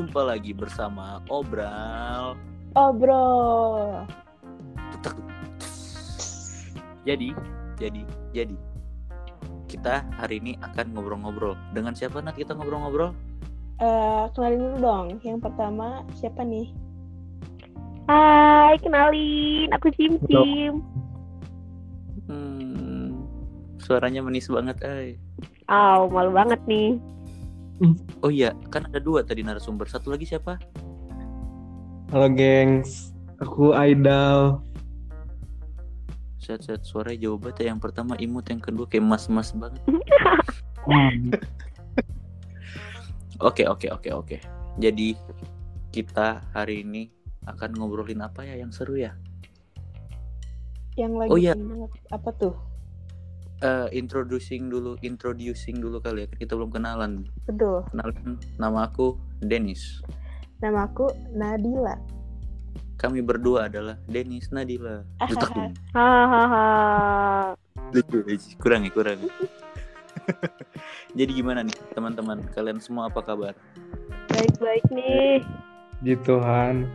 Jumpa lagi bersama Obral. Oh bro, Tutak. Jadi, jadi, jadi. Kita hari ini akan ngobrol-ngobrol. Dengan siapa nak kita ngobrol-ngobrol? Eh, kenalin dulu dong. Yang pertama siapa nih? Hai, kenalin. Aku Cim Cim. Hmm, suaranya manis banget, ay. Aw, malu banget nih. Oh iya, kan ada dua tadi narasumber. Satu lagi siapa? Halo gengs, aku Aidal. Set-set suaranya jauh banget ya. Yang pertama imut, yang kedua kayak mas-mas banget. Oke, oke, oke, oke. Jadi kita hari ini akan ngobrolin apa ya yang seru ya? Yang lagi Oh, iya. Apa tuh? Eh, introducing dulu, introducing dulu kali ya. kan Kita belum kenalan. Betul. Kenalkan, nama aku Dennis. Nama aku Nadila. Kami berdua adalah Dennis Nadila. Lucu, lucu. kurang ya, kurang. Jadi gimana nih teman-teman? Kalian semua apa kabar? Baik-baik nih. Puji Tuhan.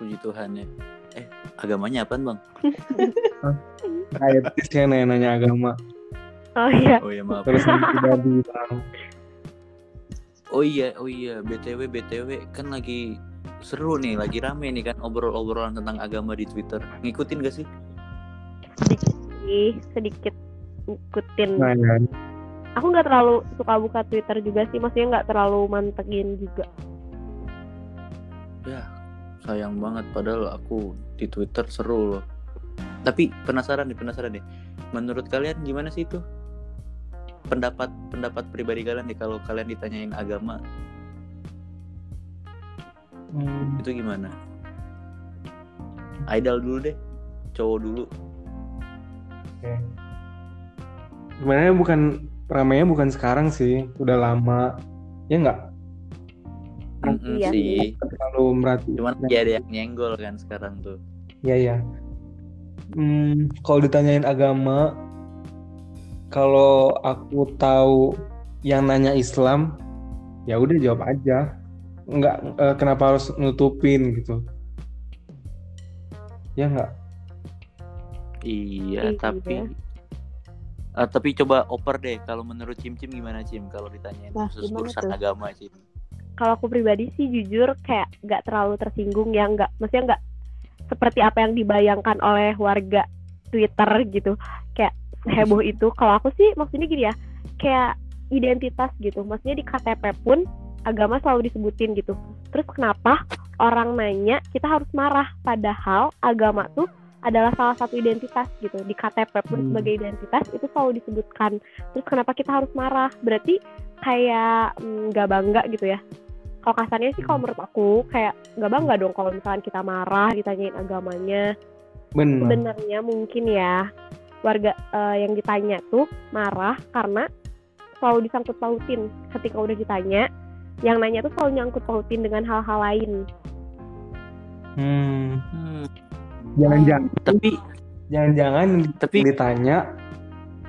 Puji Tuhan ya. Agamanya apaan bang? Nggak etis ya nanya-nanya agama. Oh iya. Oh ya maaf. Terus pribadi bang. Oh iya, oh iya. BTW, BTW kan lagi seru nih, lagi rame nih kan obrol-obrolan tentang agama di Twitter. Ngikutin gak sih? Sedikit sih, sedikit ngikutin. Nah, ya. Aku nggak terlalu suka buka Twitter juga sih. Maksudnya nggak terlalu mantengin juga. Ya, sayang banget padahal aku di Twitter seru loh. Tapi penasaran nih, penasaran nih. Menurut kalian gimana sih itu? Pendapat pendapat pribadi kalian nih kalau kalian ditanyain agama Hmm, itu gimana? Idol dulu deh, cowok dulu. Sebenarnya bukan ramainya bukan sekarang sih, udah lama. Ya nggak Mm-mm Iya. sih. terlalu merhati. Cuman ya ada yang nyenggol kan sekarang tuh. Iya ya. Hmm, kalau ditanyain agama, kalau aku tahu yang nanya Islam, ya udah jawab aja. Nggak eh, kenapa harus nutupin gitu? Ya nggak. Iya, Iya. tapi Eh, tapi coba oper deh kalau menurut Cim Cim gimana Cim kalau ditanyain Nah, khusus urusan agama Cim. Kalau aku pribadi sih jujur kayak nggak terlalu tersinggung ya. Nggak, maksudnya nggak seperti apa yang dibayangkan oleh warga Twitter gitu. Kayak heboh itu. Kalau aku sih maksudnya gini ya. Kayak identitas gitu. Maksudnya di KTP pun agama selalu disebutin gitu. Terus kenapa orang nanya kita harus marah padahal agama tuh adalah salah satu identitas gitu di KTP pun Hmm. sebagai identitas itu selalu disebutkan terus kenapa kita harus marah berarti kayak mm, nggak bangga gitu ya kalau kasarnya sih kalau menurut aku kayak nggak bangga dong kalau misalkan kita marah ditanyain agamanya. Benar. sebenarnya mungkin ya warga eh, yang ditanya tuh marah karena selalu disangkut pautin ketika udah ditanya yang nanya tuh selalu nyangkut pautin dengan hal-hal lain. Hmm, Hmm, jangan-jangan, tapi jangan-jangan tapi ditanya,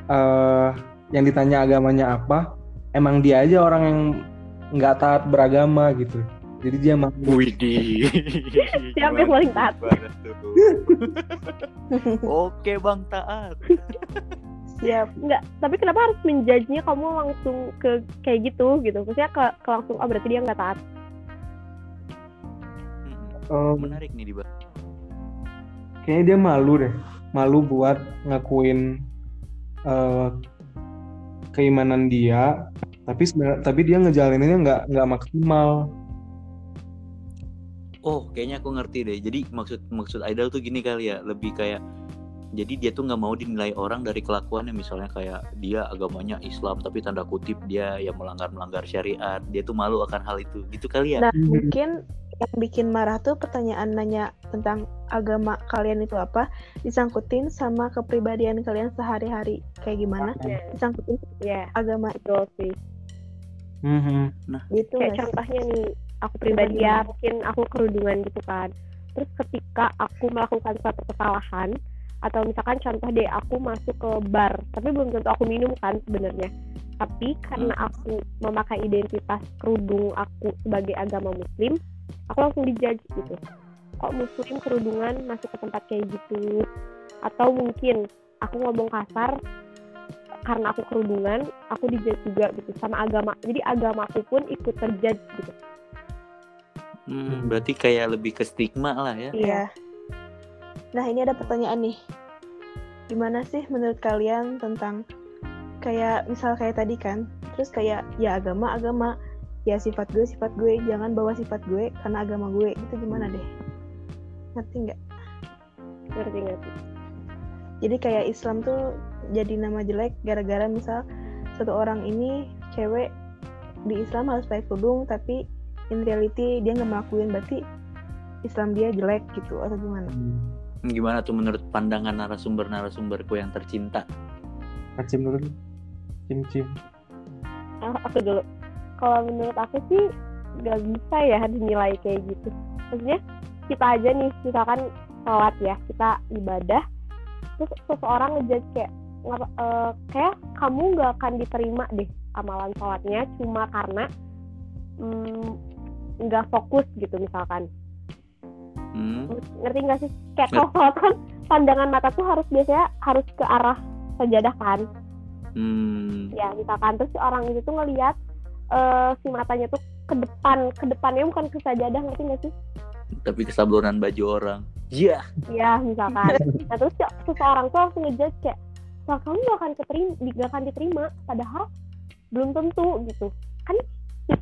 eh, yang ditanya agamanya apa, emang dia aja orang yang nggak taat beragama gitu. Jadi dia mau Widih. Siapa yang paling taat? Oke Bang taat. Siap. Enggak, tapi kenapa harus menjudge-nya kamu langsung ke kayak gitu gitu? Maksudnya ke, ke langsung oh berarti dia nggak taat. Hmm, em, Menarik nih dibahas. kayaknya dia malu deh, malu buat ngakuin eh, keimanan dia, tapi sebenarnya tapi dia ngejalaninnya nggak nggak maksimal. Oh, kayaknya aku ngerti deh. Jadi maksud maksud idol tuh gini kali ya, lebih kayak jadi dia tuh nggak mau dinilai orang dari kelakuannya. Misalnya kayak dia agamanya Islam tapi tanda kutip dia yang melanggar melanggar syariat. Dia tuh malu akan hal itu. Gitu kali ya? Nah, Hmm. mungkin yang bikin marah tuh pertanyaan nanya tentang agama kalian itu apa? Disangkutin sama kepribadian kalian sehari-hari. Kayak gimana? Disangkutin Ya, agama betul sih. Mhm. gitu kayak contohnya nih aku pribadi ya mungkin aku kerudungan gitu kan. Terus ketika aku melakukan suatu kesalahan atau misalkan contoh deh aku masuk ke bar tapi belum tentu aku minum kan sebenarnya. Tapi karena aku memakai identitas kerudung aku sebagai agama muslim aku langsung dijudge gitu. Kok muslim kerudungan masuk ke tempat kayak gitu? Atau mungkin aku ngomong kasar karena aku kerudungan aku dijudge juga gitu sama agama jadi agamaku pun ikut terjudge gitu Hmm, berarti kayak lebih ke stigma lah ya. Iya. Nah, ini ada pertanyaan nih. Gimana sih menurut kalian tentang kayak misal kayak tadi kan, terus kayak ya agama agama, ya sifat gue sifat gue, jangan bawa sifat gue karena agama gue. Itu gimana deh? Ngerti nggak? ngerti nggak sih Jadi kayak Islam tuh jadi nama jelek gara-gara misal satu orang ini cewek di Islam harus pakai kerudung tapi in reality dia nggak melakuin berarti Islam dia jelek gitu atau gimana? Gimana tuh menurut pandangan narasumber-narasumberku yang tercinta? Kacim dulu. Cim cim. Ah, aku dulu kalau menurut aku sih nggak bisa ya dinilai kayak gitu maksudnya kita aja nih misalkan sholat ya kita ibadah terus seseorang ngejudge kayak "Ngapa- eh, kayak kamu nggak akan diterima deh amalan sholatnya cuma karena mm, nggak fokus gitu misalkan Hmm? ngerti nggak sih kayak kalau sholat kan pandangan mata tuh harus biasanya harus ke arah sajadah kan Hmm. ya misalkan terus si orang itu tuh ngelihat eh, si matanya tuh ke depan ke depannya bukan ke sajadah ngerti nggak sih Tapi kesablonan baju orang. Iya. ya misalkan nah terus si- seseorang tuh langsung ngejudge kayak wah kamu gak akan keterima gak akan diterima padahal belum tentu gitu kan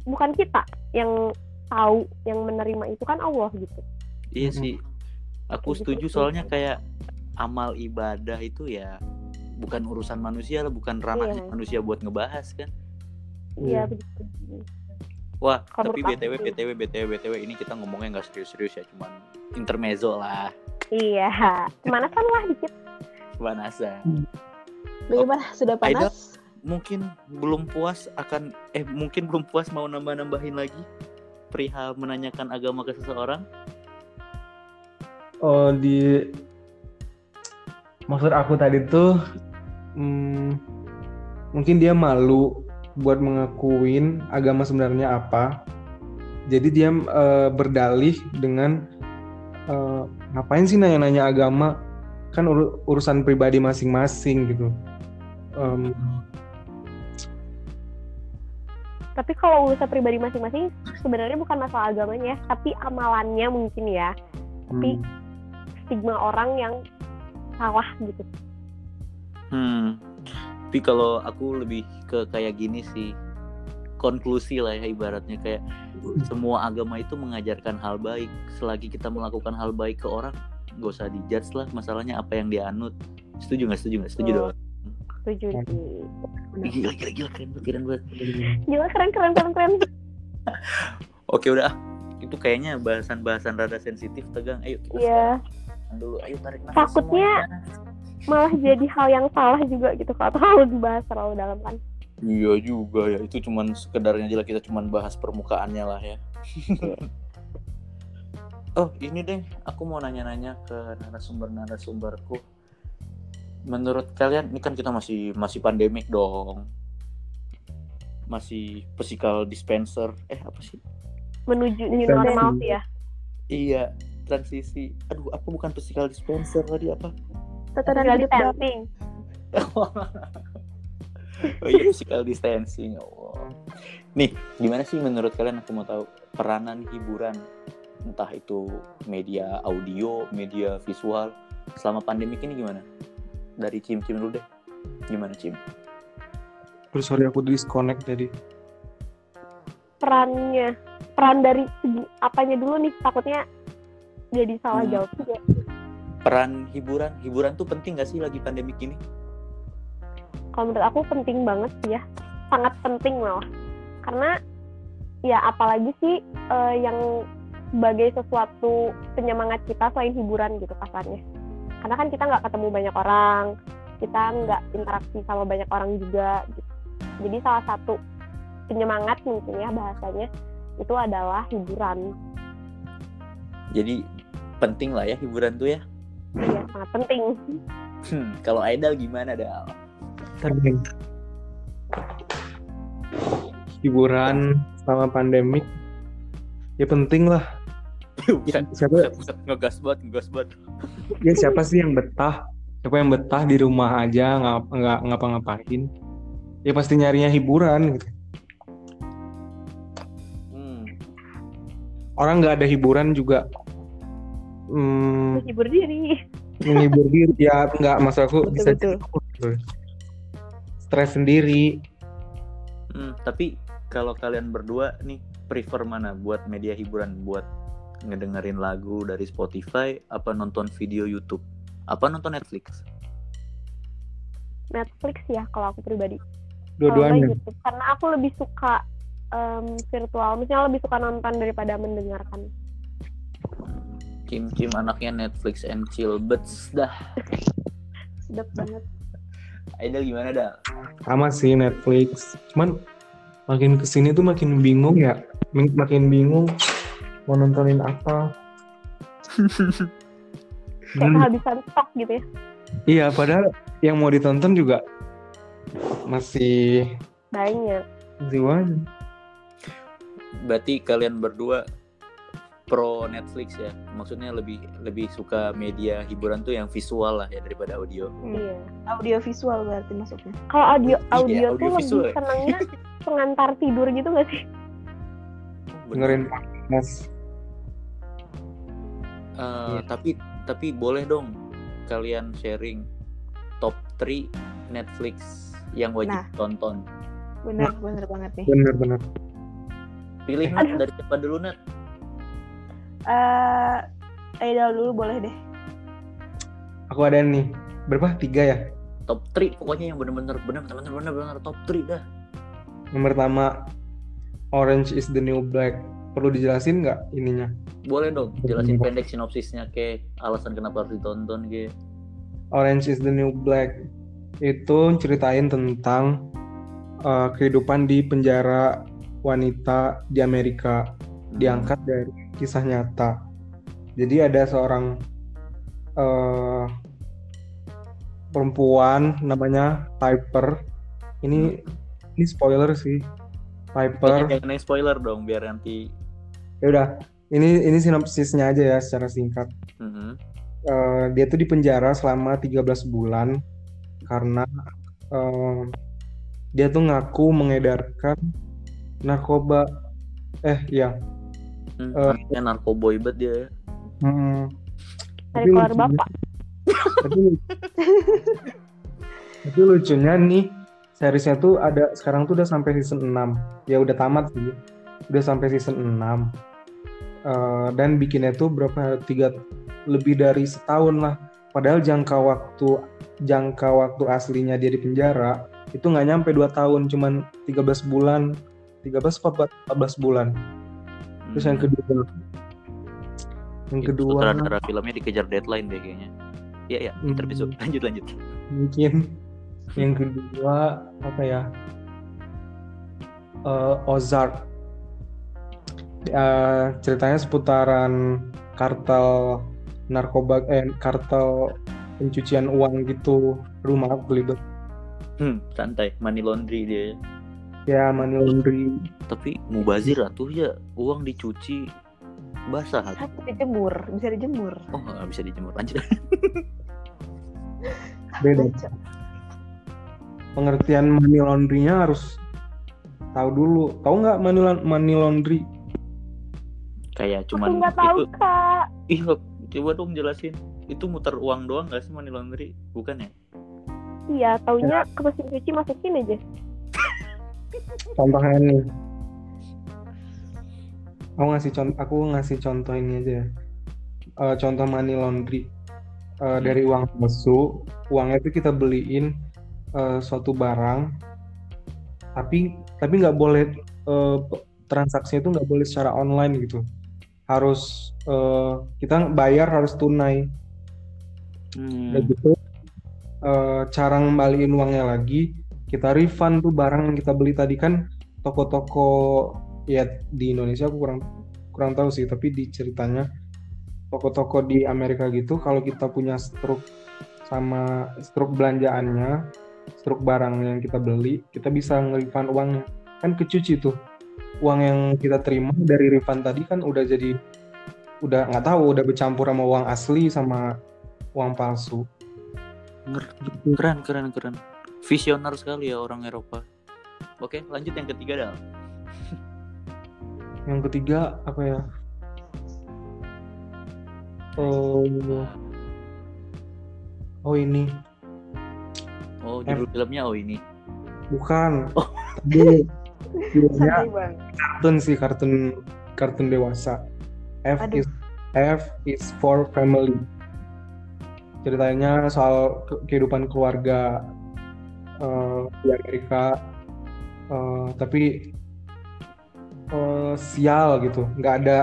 bukan kita yang tahu yang menerima itu kan Allah gitu Iya sih. Aku gitu setuju sih. soalnya kayak amal ibadah itu ya bukan urusan manusia lah, bukan ranahnya Iya. manusia buat ngebahas kan. iya begitu Wah, Kalau tapi BTW. BTW BTW BTW ini kita ngomongnya nggak serius-serius ya, cuman intermezzo lah, iya pemanasan lah dikit pemanasan. Bagaimana? Sudah Aida? panas? Mungkin belum puas akan eh mungkin belum puas mau nambah-nambahin lagi perihal menanyakan agama ke seseorang. Oh di maksud aku tadi tuh hmm, mungkin dia malu buat mengakuin agama sebenarnya apa. Jadi dia eh, berdalih dengan eh, ngapain sih nanya-nanya agama? Kan ur- urusan pribadi masing-masing gitu. Em, tapi kalau urusan pribadi masing-masing sebenarnya bukan masalah agamanya tapi amalannya mungkin ya Tapi- hmm, stigma orang yang salah gitu Hmm. Tapi kalau aku lebih ke kayak gini sih. Konklusi lah ya ibaratnya kayak semua agama itu mengajarkan hal baik. Selagi kita melakukan hal baik ke orang, gak usah dijudge lah masalahnya apa yang dia anut. Setuju nggak? Setuju nggak? Setuju Betul. dong. Setuju Hmm. sih Gila, gila, gila, keren banget, keren banget. gila keren keren keren keren Oke udah, ah. itu kayaknya bahasan-bahasan rada sensitif tegang. Ayo kita Iya. sekarang dulu. Ayo tarik nafas Takutnya- semuanya. malah jadi hal yang salah juga gitu kalau terlalu dibahas terlalu dalam kan Iya juga ya, itu cuman sekedarnya aja lah kita cuman bahas permukaannya lah ya. oh ini deh, aku mau nanya-nanya ke narasumber-narasumberku. Menurut kalian, ini kan kita masih masih pandemik dong, masih physical dispenser, eh apa sih? menuju new Transisi. normal sih ya Iya, transisi. Aduh, apa bukan physical dispenser tadi apa? Tatanan hidup distancing oh iya physical distancing Allah. Nih, gimana sih menurut kalian aku mau tahu peranan hiburan entah itu media audio, media visual selama pandemi ini gimana? Dari Cim Cim dulu deh. Gimana Cim? Terus sorry aku disconnect tadi. perannya peran dari segi apanya dulu nih takutnya jadi salah Hmm. jawab juga Peran hiburan, hiburan tuh penting gak sih lagi pandemi ini? kalau menurut aku penting banget sih ya sangat penting malah karena ya apalagi sih eh, yang sebagai sesuatu penyemangat kita selain hiburan gitu kasarnya karena kan kita nggak ketemu banyak orang kita nggak interaksi sama banyak orang juga gitu. jadi salah satu penyemangat mungkin ya bahasanya itu adalah hiburan Jadi penting lah ya hiburan tuh ya. ya sangat penting Hmm, kalau Aidal gimana Dal? Tadi hiburan selama pandemik ya penting lah Buset, siapa buset, buset. ngegas banget ngegas banget. Ya siapa sih yang betah? Siapa yang betah di rumah aja nggak nggak ngapa-ngapain? Ya pasti nyarinya hiburan gitu. Hmm. orang nggak ada hiburan juga. Hmm, menghibur diri. Menghibur diri ya nggak aku Betul, bisa betul. gitu. stres sendiri. Hmm, tapi kalau kalian berdua nih prefer mana buat media hiburan? Buat ngedengerin lagu dari Spotify apa nonton video YouTube? Apa nonton Netflix? Netflix ya kalau aku pribadi. Dua-duanya? YouTube karena aku lebih suka em, virtual. Misalnya lebih suka nonton daripada mendengarkan. Kim Kim anaknya Netflix and chill but dah. Sedap banget. Idol gimana dah? Sama sih Netflix. Cuman makin ke sini tuh makin bingung ya. Mak- makin bingung mau nontonin apa? Kayak kehabisan stok gitu ya? Iya padahal yang mau ditonton juga masih banyak. Masih banyak berarti kalian berdua pro Netflix ya? Maksudnya lebih lebih suka media hiburan tuh yang visual lah ya daripada audio. Iya. Audio visual berarti masuknya. kalau audio Iya, audio tuh audio visual lebih ya. senangnya pengantar tidur gitu gak sih? Dengerin podcast Eh, Iya. tapi tapi boleh dong kalian sharing top 3 Netflix yang wajib Nah. tonton. Bener, bener banget nih. bener-bener pilih Nat dari siapa dulu Nat Eh, Idol dulu boleh deh. aku ada nih. Berapa? Tiga ya? Top 3 pokoknya yang bener-bener bener bener bener bener top 3 dah. Yang pertama Orange is the New Black perlu dijelasin nggak ininya boleh dong jelasin pendek sinopsisnya ke alasan kenapa harus ditonton ke Orange is the New Black itu ceritain tentang uh, kehidupan di penjara wanita di Amerika diangkat dari kisah nyata. Jadi ada seorang uh, perempuan namanya Piper. Ini ini spoiler sih. Piper. jangan spoiler dong biar nanti Ya udah, ini ini sinopsisnya aja ya secara singkat. Mhm. Eh, dia tuh di penjara selama 13 bulan karena eh, dia tuh ngaku mengedarkan narkoba. Eh, iya. Hmm, Eh. anaknya narkoboy banget dia ya. Hmm. dari keluar lucunya- bapak Tapi, tapi lucunya nih, seriesnya tuh ada sekarang tuh udah sampai season 6. Ya udah tamat sih. Udah sampai season 6. Eh, dan bikinnya tuh berapa tiga lebih dari setahun lah. Padahal jangka waktu jangka waktu aslinya dia di penjara itu nggak nyampe 2 tahun, cuman 13 bulan, 13 apa 14 bulan. Terus yang Hmm. kedua yang Itu kedua sutradara filmnya dikejar deadline deh kayaknya Iya ya, Hmm. terbesok. Lanjut lanjut. mungkin yang kedua apa ya Eh, Ozark Eh, ceritanya seputaran kartel narkoba eh kartel pencucian uang gitu rumah aku belibet Hmm, santai, money laundry dia. ya. ya money laundry Tapi mubazir atuh ya, uang dicuci basah. Bisa dijemur, bisa dijemur. Oh, nggak bisa dijemur. Lanjut. beda pengertian money laundry-nya harus tahu dulu tahu nggak money, money laundry Kayak aku cuman nggak tahu itu kak ih coba dong jelasin. Itu muter uang doang gak sih money laundry? Bukan ya? iya taunya ke mesin cuci masukin aja contohnya nih aku ngasih contoh aku ngasih contoh ini aja ya. Eh, contoh money laundry Eh, dari uang palsu uangnya itu kita beliin eh, suatu barang tapi tapi nggak boleh eh, p- transaksinya itu nggak boleh secara online gitu harus eh, kita bayar harus tunai. Hmm. Udah gitu. Eh, cara ngembaliin uangnya lagi kita refund tuh barang yang kita beli tadi kan toko-toko ya di Indonesia aku kurang kurang tahu sih tapi di ceritanya toko-toko di Amerika gitu kalau kita punya struk sama struk belanjaannya struk barang yang kita beli kita bisa nge-refund uangnya. Kan kecuci tuh uang yang kita terima dari refund tadi kan udah jadi udah nggak tahu udah bercampur sama uang asli sama uang palsu. Keren, keren, keren. Visioner sekali ya orang Eropa. Oke, lanjut yang ketiga dah. yang ketiga apa ya oh oh ini Oh, judul filmnya oh ini. bukan Oh. Filmnya kartun sih kartun kartun dewasa. F Aduh. is F is for family. Ceritanya soal ke- kehidupan keluarga eh, di Amerika eh, tapi eh, sial gitu. Nggak ada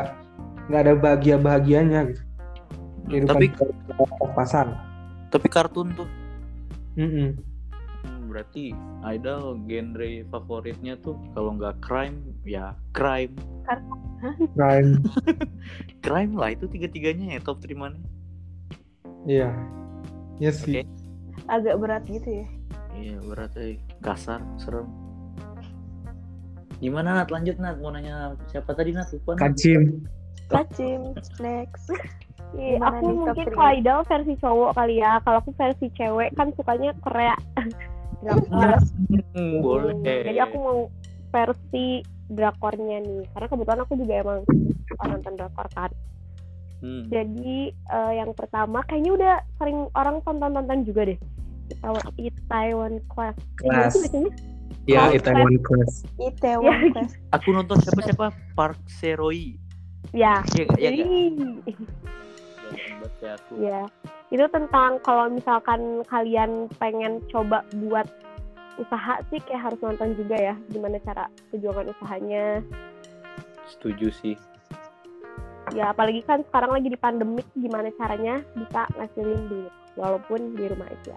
nggak ada bahagia bahagianya gitu. Kehidupan Tapi pas-pasan tapi kartun tuh. Mm-mm. Hmm, berarti idol genre favoritnya tuh kalau nggak crime ya crime. Crime. Crime lah itu tiga-tiganya ya top 3 mana? iya iya sih Oke. Agak berat gitu ya. Iya berat eh kasar serem. Gimana Nat lanjut Nat mau nanya siapa tadi Nat lupa Nat? kacim Kacim. Next. Iya, aku mungkin three? kalau idol versi cowok kali ya. Kalau aku versi cewek kan sukanya Korea. Drakor. Hmm, boleh. Jadi aku mau versi drakornya nih. Karena kebetulan aku juga emang suka nonton drakor kan. Hmm. Jadi eh, yang pertama kayaknya udah sering orang tonton-tonton juga deh. Itaewon, Itaewon Class. Gimana Class. ya Oh, Itaewon Class Itaewon Ya. Class. Aku nonton siapa siapa Park Seroi. Ya. Iya? Iya Jadi nggak? Jangan buat kayak aku. ya itu tentang kalau misalkan kalian pengen coba buat usaha sih kayak harus nonton juga ya gimana cara perjuangan usahanya Setuju sih. ya apalagi kan sekarang lagi di pandemik gimana caranya bisa ngasilin duit walaupun di rumah aja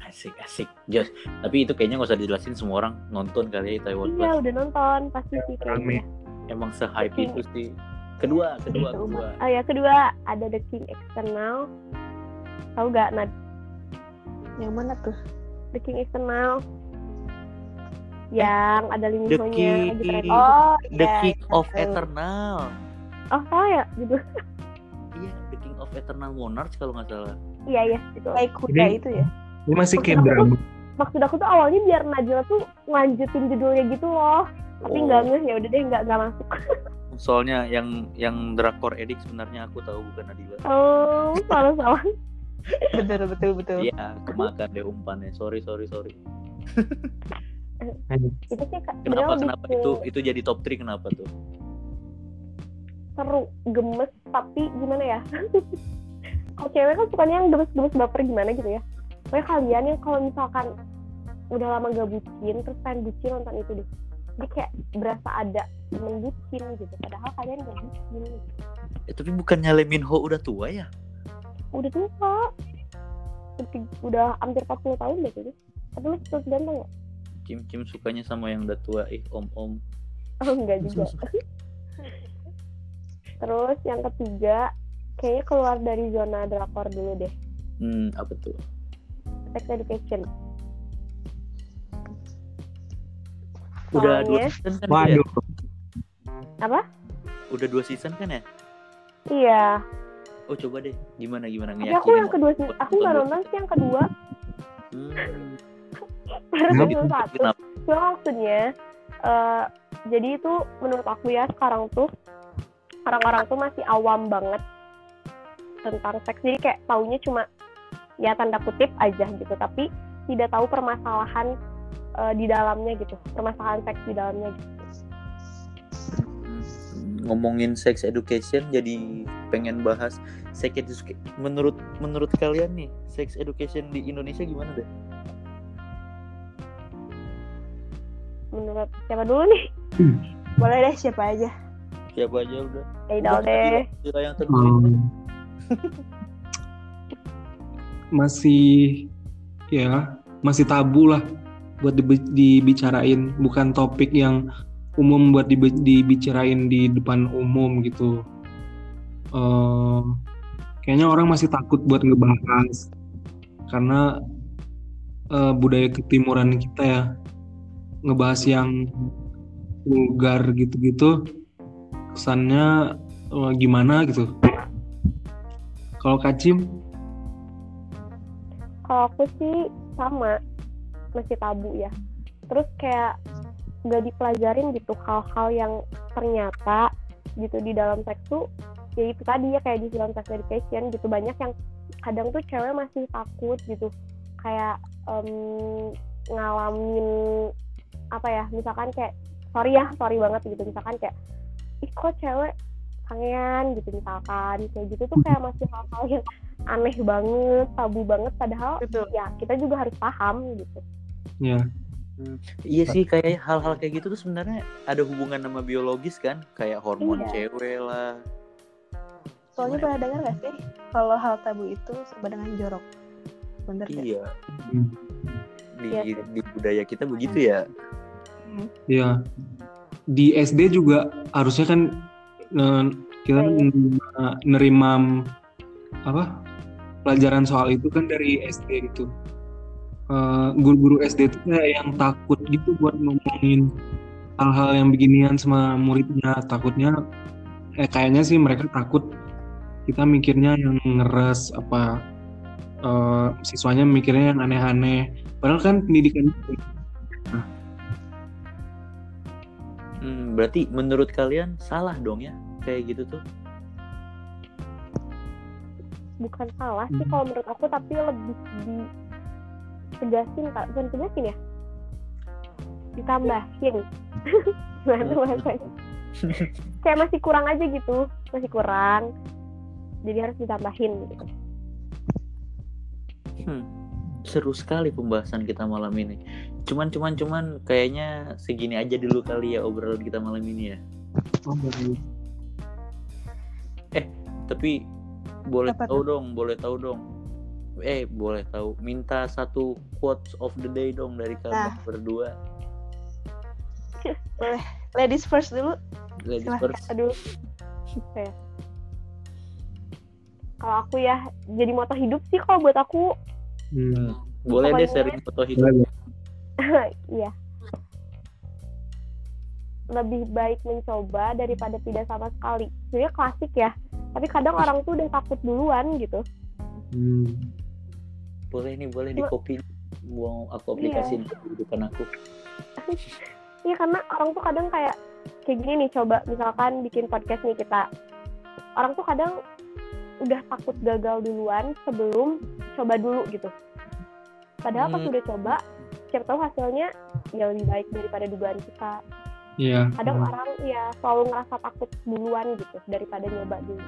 Asik asik. Jos. Tapi itu kayaknya nggak usah dijelasin semua orang nonton kali ya Taiwan iya Class. udah nonton pasti sih rame. kayaknya Emang se-hype itu sih. Kedua, kedua, kedua. oh ya kedua ada The King External tahu gak Nad Yang mana tuh? The King External yang ada Lee Min The Ho-nya lagi. Oh, The iya. King of tahu. Eternal. oh salah ya gitu Iya, The King of Eternal Monarch kalau nggak salah. iya iya gitu Kayak kuda Jadi- itu ya. ini masih kayak Maksud aku drama maksud aku tuh awalnya biar Najla tuh lanjutin judulnya gitu loh tapi Oh. nggak ngeh ya udah deh nggak nggak masuk Soalnya yang yang drakor edik sebenarnya aku tahu bukan Nadila. oh salah salah Betul betul betul. Iya, kemakan deh umpannya. Sorry, sorry, sorry. itu sih Kak, Kenapa kenapa ke itu itu jadi top 3 kenapa tuh? seru gemes tapi gimana ya kalau cewek kan sukanya yang gemes-gemes baper gimana gitu ya Pokoknya kalian yang kalau misalkan udah lama gak bucin terus pengen bucin nonton itu deh jadi kayak berasa ada temen bucin gitu padahal kalian gak bucin gitu. Eh, tapi bukannya Lee Min Ho udah tua ya? Udah tua udah, udah hampir 40 tahun deh kayaknya tapi masih terus ganteng ya Kim Kim sukanya sama yang udah tua, ih om-om. Oh enggak juga. Terus yang ketiga, kayaknya keluar dari zona drakor dulu deh. Hmm, apa tuh? Sex Education. Udah dua season kan itu ya? waduh Apa? Udah dua season kan ya? Iya. Oh coba deh, gimana gimana Tapi aku yang kedua sih, aku nggak nonton sih yang kedua. Hmm, Baru season satu. Cuma maksudnya, eh, jadi itu menurut aku ya sekarang tuh orang-orang tuh masih awam banget tentang seks. Jadi kayak taunya cuma ya tanda kutip aja gitu, tapi tidak tahu permasalahan eh, di dalamnya gitu, permasalahan seks di dalamnya gitu. Ngomongin sex education jadi pengen bahas sex education menurut menurut kalian nih sex education di Indonesia gimana deh? Menurut siapa dulu nih? Boleh deh siapa aja. Siapa aja udah? Idol Udah, deh. Yang. Hmm. masih ya masih tabu lah buat dibicarain bukan topik yang umum buat dibicarain di depan umum gitu. Eh, kayaknya orang masih takut buat ngebahas karena eh, budaya ketimuran kita ya ngebahas yang vulgar gitu-gitu kesannya eh, gimana gitu. Kalau kacim Kalau aku sih sama masih tabu ya. Terus kayak nggak dipelajarin gitu hal-hal yang ternyata gitu di dalam seks tuh ya itu tadi ya kayak di film sex education gitu. Banyak yang kadang tuh cewek masih takut gitu kayak em, ngalamin apa ya misalkan kayak sorry ya sorry banget gitu. Misalkan kayak ih kok cewek kangen? gitu misalkan kayak gitu tuh kayak masih hal-hal yang aneh banget tabu banget. Padahal Betul. ya kita juga harus paham gitu. Ya Iya sih kayak hal-hal kayak gitu tuh sebenarnya ada hubungan sama biologis kan, kayak hormon Iya. cewek lah. Soalnya pernah dengar gak sih kalau hal tabu itu sama dengan jorok? Bener gak? Iya. Hmm. Di, Iya di budaya kita begitu ya. Hmm. ya di SD juga harusnya kan kita Iya, iya. nerima, nerima apa pelajaran soal itu kan dari SD gitu Eh, guru-guru SD itu kayak yang takut gitu buat ngomongin hal-hal yang beginian sama muridnya takutnya eh kayaknya sih mereka takut kita mikirnya yang ngeres apa eh, siswanya mikirnya yang aneh-aneh padahal kan pendidikan itu Hmm, berarti menurut kalian salah dong ya kayak gitu tuh? bukan salah sih Hmm. kalau menurut aku tapi lebih di tegasin kak. Bukan tegasin ya? Ditambahin. Gimana bahasanya? Kayak masih kurang aja gitu. Masih kurang. Jadi harus ditambahin gitu. Hmm, seru sekali pembahasan kita malam ini. Cuman cuman cuman kayaknya segini aja dulu kali ya obrolan kita malam ini ya. Oh, baru. Tapi boleh Apa tahu dong, boleh tahu dong. Eh, boleh tahu. Minta satu quotes of the day dong dari kalian Nah. berdua. Ladies first dulu. Ladies Silahkan. first. aduh kayak kalau aku ya jadi moto hidup sih kalau buat aku Hmm. Boleh deh sharing foto hidup. Boleh. iya lebih baik mencoba daripada tidak sama sekali sebenarnya klasik ya tapi kadang orang tuh udah takut duluan gitu Hmm. Boleh nih, boleh di copy. Mau aku Iya. aplikasiin ke kehidupan aku. Iya karena orang tuh kadang kayak kayak gini nih coba misalkan bikin podcast nih kita orang tuh kadang udah takut gagal duluan sebelum coba dulu gitu padahal pas Hmm. udah coba siapa tahu hasilnya ya lebih baik daripada dugaan kita Iya. kadang Hmm. orang ya selalu ngerasa takut duluan gitu daripada nyoba dulu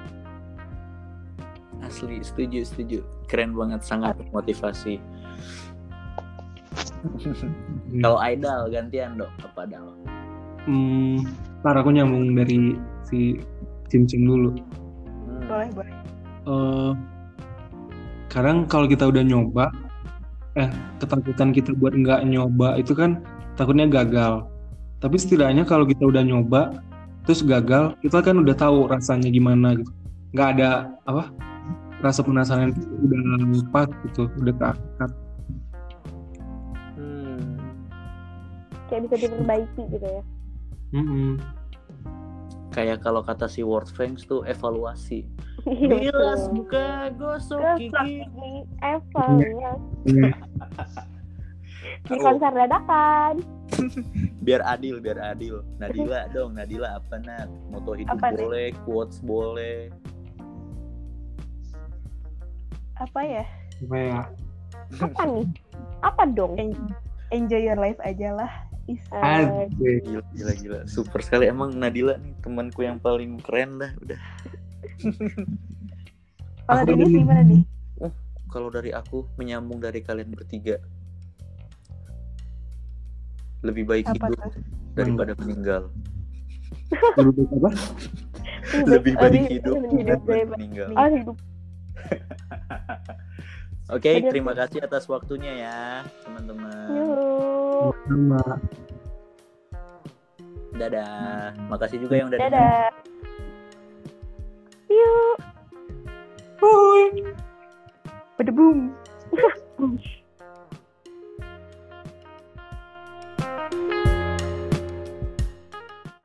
Asli, setuju, setuju. Keren banget, sangat motivasi. Kalau idol gantian dong, apa dong? Hmm, ntar aku nyambung dari si Cim Cim dulu. Hmm. Boleh, boleh. eh kadang kalau kita udah nyoba, eh ketakutan kita buat nggak nyoba itu kan takutnya gagal. Tapi setidaknya kalau kita udah nyoba, terus gagal, kita kan udah tahu rasanya gimana gitu. Nggak ada apa rasa penasaran itu udah pas gitu, udah keangkat. Hmm. kayak bisa diperbaiki gitu ya Mm-mm. Kayak kalau kata si Word Fangs tuh evaluasi. Iya, Bilas buka gosok gigi. evaluasi Iya. di konser dadakan Biar adil, biar adil. Nadila dong, Nadila apa nak? Moto hidup Apa nih? boleh, quotes boleh. Apa ya? Apa ya? apa nih apa dong En- Enjoy your life aja lah. Is. Asik. Gila, gila, gila. Super sekali emang Nadila nih temanku yang paling keren dah. Udah. Kalau tadi- gimana nih? Kalau dari aku menyambung dari kalian bertiga. Lebih baik Apa hidup tuh? daripada meninggal. Lebih baik apa? Lebih baik lebih- hidup lebih hidup daripada daripada meninggal. oh hidup Oke, Bener terima sih. kasih atas waktunya ya, teman-teman. Dadah. Makasih juga yang udah dadah yuk Pada boom.